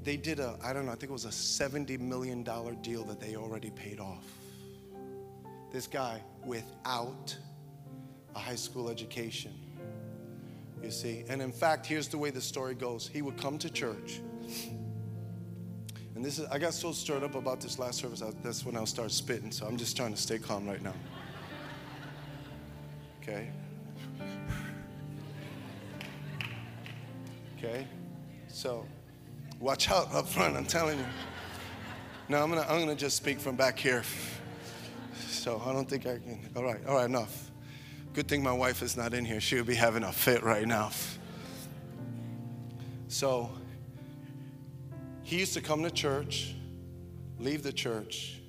they did a, I don't know, I think it was a $70 million deal that they already paid off. This guy without a high school education. You see? And in fact, here's the way the story goes he would come to church. And this is, I got so stirred up about this last service, I, that's when I'll start spitting. So I'm just trying to stay calm right now. Okay? Okay? So, watch out up front, I'm telling you. No, I'm gonna, I'm gonna just speak from back here. So I don't think I can. All right, all right, enough. Good thing my wife is not in here. She would be having a fit right now. So he used to come to church, leave the church,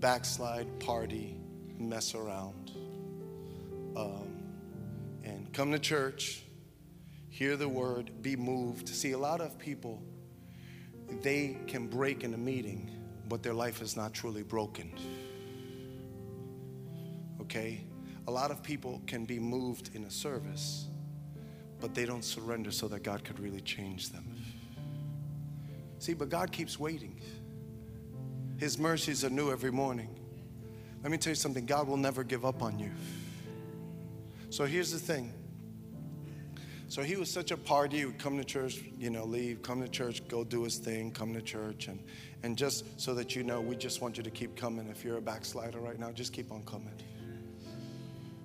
backslide, party, mess around, um, and come to church, hear the word, be moved. See, a lot of people, they can break in a meeting, but their life is not truly broken. Okay? A lot of people can be moved in a service, but they don't surrender so that God could really change them. See, but God keeps waiting. His mercies are new every morning. Let me tell you something God will never give up on you. So here's the thing. So he was such a party. He would come to church, you know, leave, come to church, go do his thing, come to church. And, and just so that you know, we just want you to keep coming. If you're a backslider right now, just keep on coming.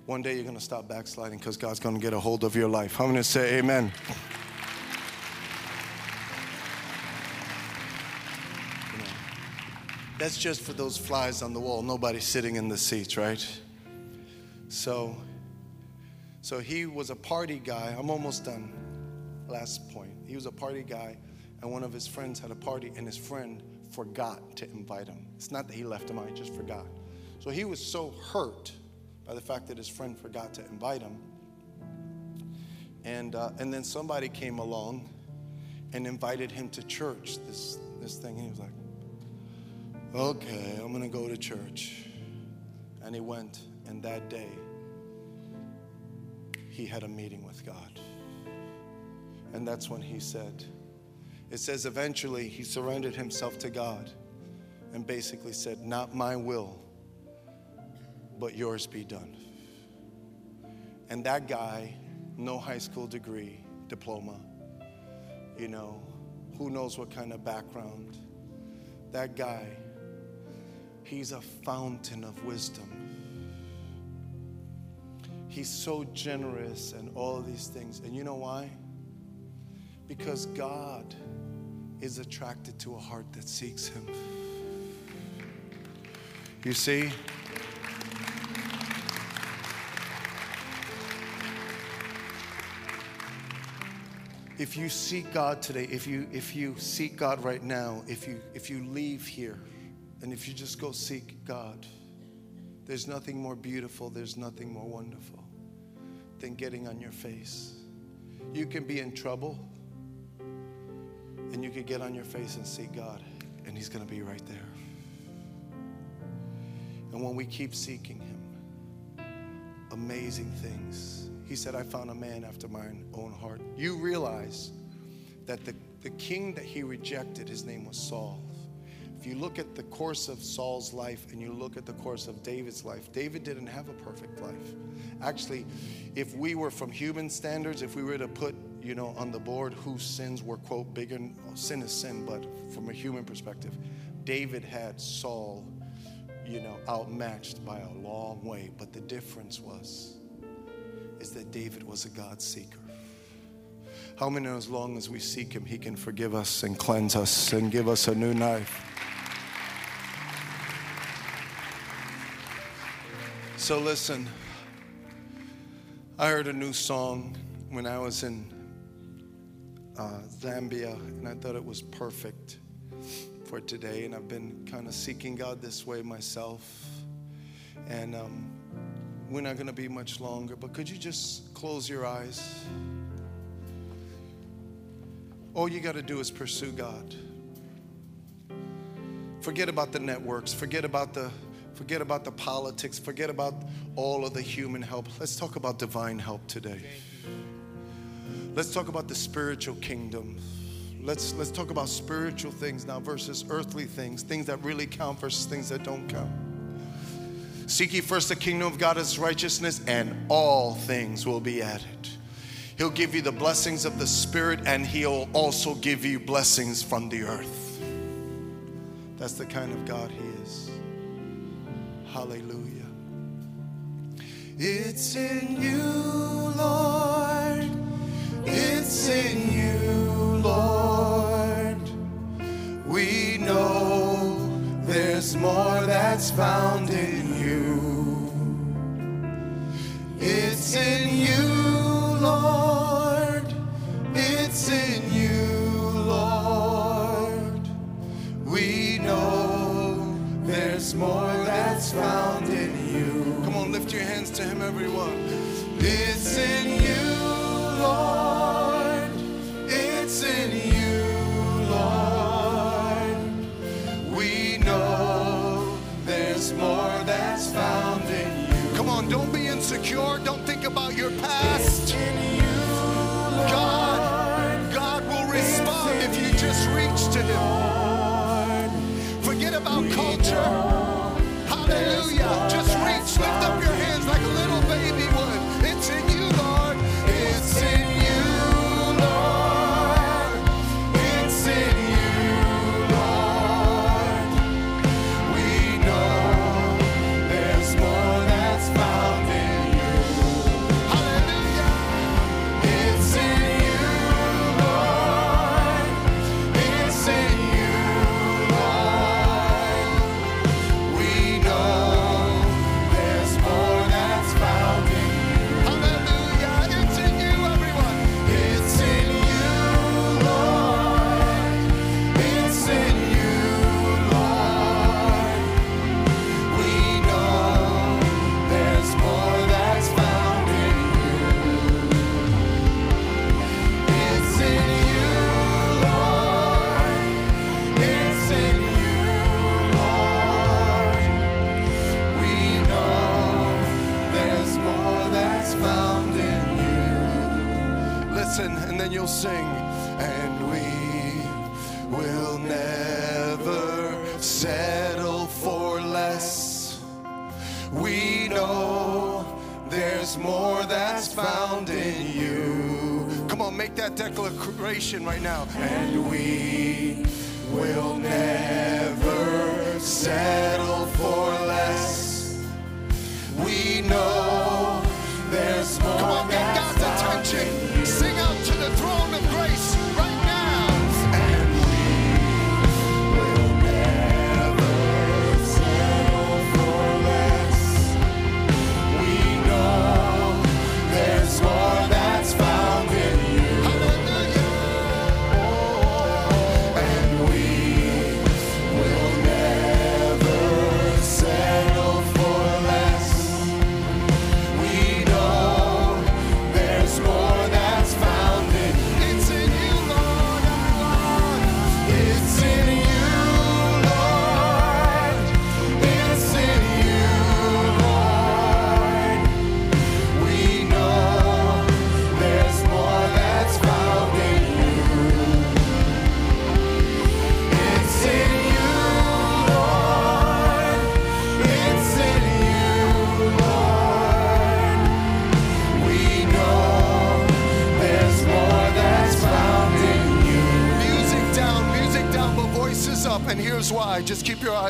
One day you're going to stop backsliding because God's going to get a hold of your life. I'm going to say amen. That's just for those flies on the wall. Nobody's sitting in the seats, right? So, so he was a party guy. I'm almost done. Last point. He was a party guy, and one of his friends had a party, and his friend forgot to invite him. It's not that he left him out, he just forgot. So he was so hurt by the fact that his friend forgot to invite him. And, uh, and then somebody came along and invited him to church, this, this thing. And he was like, okay, I'm going to go to church. And he went, and that day, he had a meeting with God. And that's when he said, it says eventually he surrendered himself to God and basically said, Not my will, but yours be done. And that guy, no high school degree, diploma, you know, who knows what kind of background. That guy, he's a fountain of wisdom. He's so generous and all these things. And you know why? Because God is attracted to a heart that seeks Him. You see? if you seek God today, if you if you seek God right now, if you if you leave here and if you just go seek God, there's nothing more beautiful, there's nothing more wonderful than getting on your face. You can be in trouble and you can get on your face and seek God and he's going to be right there. And when we keep seeking him, amazing things he said, I found a man after my own heart. You realize that the, the king that he rejected, his name was Saul. If you look at the course of Saul's life and you look at the course of David's life, David didn't have a perfect life. Actually, if we were from human standards, if we were to put, you know, on the board whose sins were, quote, bigger, sin is sin, but from a human perspective, David had Saul, you know, outmatched by a long way. But the difference was, is that David was a God seeker. How many as long as we seek Him, He can forgive us and cleanse us and give us a new life? So, listen, I heard a new song when I was in uh, Zambia, and I thought it was perfect for today. And I've been kind of seeking God this way myself. And um, we're not going to be much longer, but could you just close your eyes? All you got to do is pursue God. Forget about the networks, forget about the forget about the politics, forget about all of the human help. Let's talk about divine help today. Let's talk about the spiritual kingdom. Let's let's talk about spiritual things now versus earthly things, things that really count versus things that don't count. Seek ye first the kingdom of God, his righteousness, and all things will be added. He'll give you the blessings of the Spirit, and he'll also give you blessings from the earth. That's the kind of God he is. Hallelujah. It's in you, Lord. It's in you, Lord. We know there's more that's found in you. It's in you, Lord. It's in you, Lord. We know there's more found in you. Come on, lift your hands to Him, everyone. It's in you, Lord. It's in you, Lord. We know there's more that's found in you. Come on, don't be insecure. Don't think about your past. God, God will respond if you just reach to Him. Forget about culture.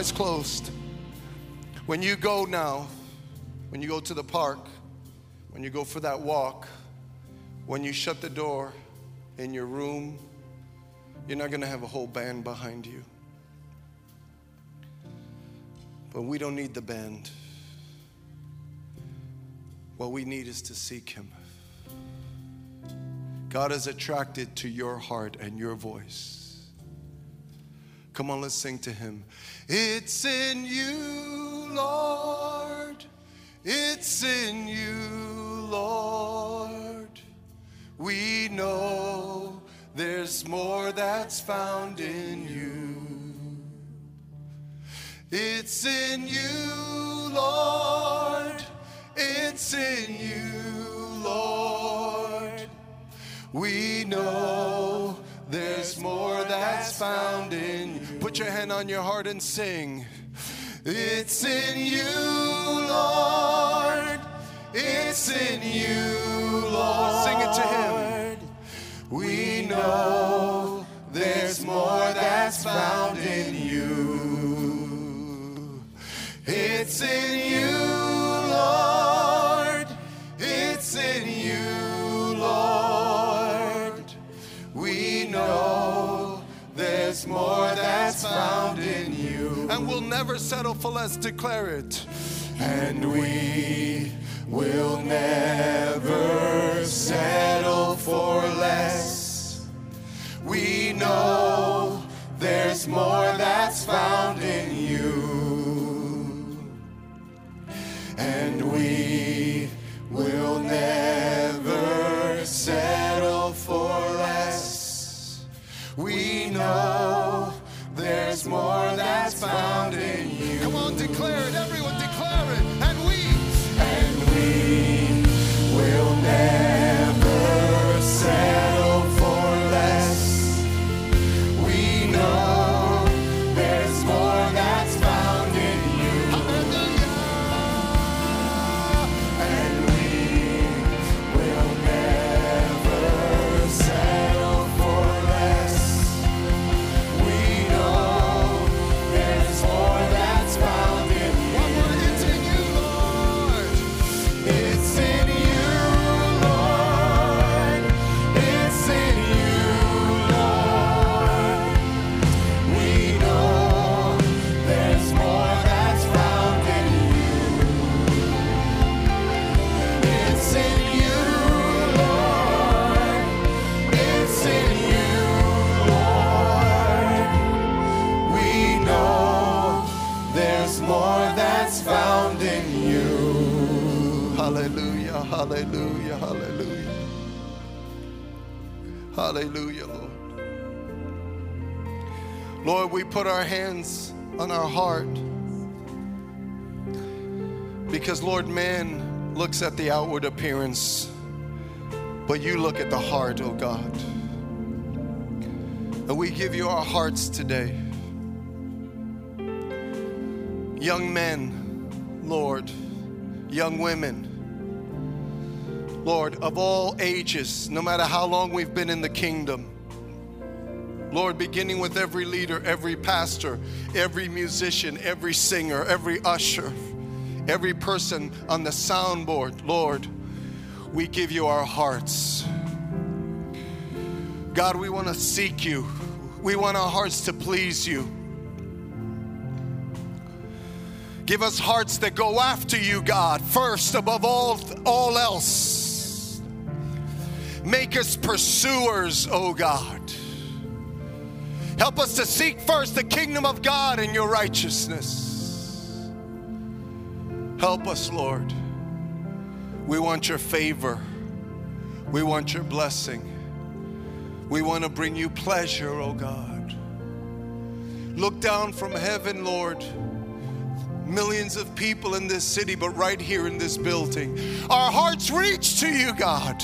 Eyes closed. When you go now, when you go to the park, when you go for that walk, when you shut the door in your room, you're not going to have a whole band behind you. But we don't need the band. What we need is to seek Him. God is attracted to your heart and your voice. Come on, let's sing to Him. It's in you, Lord. It's in you, Lord. We know there's more that's found in you. It's in you, Lord. It's in you, Lord. We know there's more that's found in you. Put your hand on your heart and sing. It's in you, Lord. It's in you, Lord. Sing it to Him. We know there's more that's found in you. It's in you, more that's found in you. And we'll never settle for less, declare it. And we will never put our hands on our heart because, Lord, man looks at the outward appearance, but you look at the heart, oh God. And we give you our hearts today. Young men, Lord, young women, Lord, of all ages, no matter how long we've been in the kingdom. Lord, beginning with every leader, every pastor, every musician, every singer, every usher, every person on the soundboard, Lord, we give you our hearts. God, we want to seek you. We want our hearts to please you. Give us hearts that go after you, God, first above all, all else. Make us pursuers, oh God. Help us to seek first the kingdom of God and your righteousness. Help us, Lord. We want your favor. We want your blessing. We want to bring you pleasure, oh God. Look down from heaven, Lord. Millions of people in this city, but right here in this building. Our hearts reach to you, God.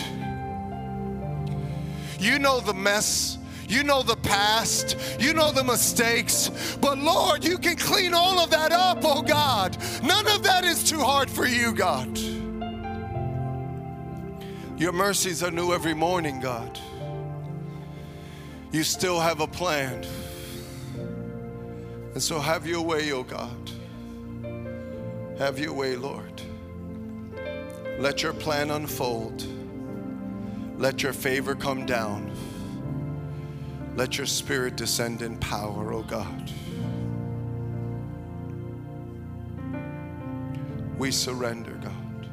You know the mess. You know the past. You know the mistakes. But Lord, you can clean all of that up, oh God. None of that is too hard for you, God. Your mercies are new every morning, God. You still have a plan. And so have your way, oh God. Have your way, Lord. Let your plan unfold. Let your favor come down. Let your spirit descend in power, oh God. We surrender, God.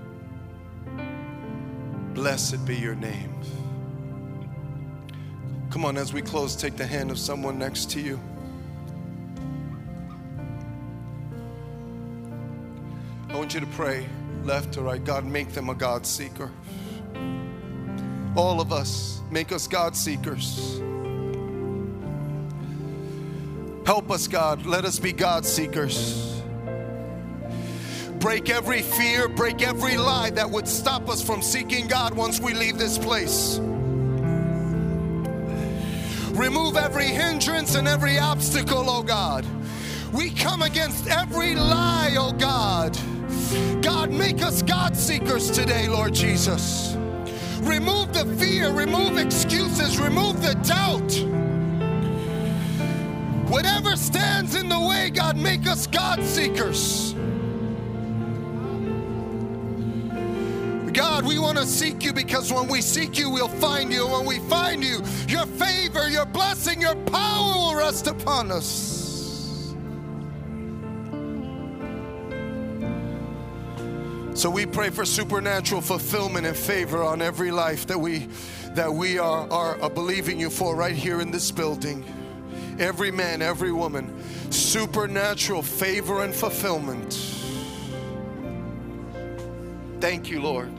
Blessed be your name. Come on, as we close, take the hand of someone next to you. I want you to pray left to right. God, make them a God seeker. All of us, make us God seekers. Help us, God. Let us be God seekers. Break every fear, break every lie that would stop us from seeking God once we leave this place. Remove every hindrance and every obstacle, oh God. We come against every lie, oh God. God, make us God seekers today, Lord Jesus. Remove the fear, remove excuses, remove the doubt. Whatever stands in the way, God, make us God seekers. God, we want to seek you because when we seek you, we'll find you. When we find you, your favor, your blessing, your power will rest upon us. So we pray for supernatural fulfillment and favor on every life that we that we are, are believing you for right here in this building. Every man, every woman, supernatural favor and fulfillment. Thank you, Lord.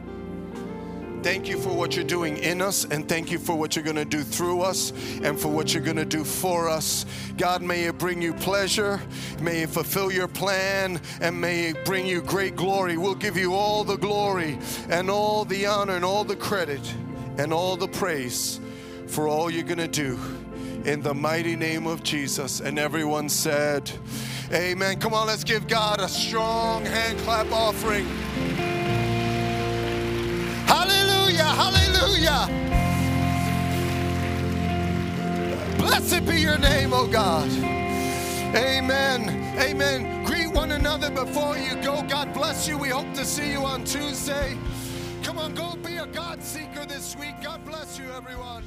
Thank you for what you're doing in us, and thank you for what you're going to do through us, and for what you're going to do for us. God, may it bring you pleasure, may it fulfill your plan, and may it bring you great glory. We'll give you all the glory, and all the honor, and all the credit, and all the praise for all you're going to do. In the mighty name of Jesus. And everyone said, Amen. Come on, let's give God a strong hand clap offering. Hallelujah, hallelujah. Blessed be your name, oh God. Amen. Amen. Greet one another before you go. God bless you. We hope to see you on Tuesday. Come on, go be a God seeker this week. God bless you, everyone.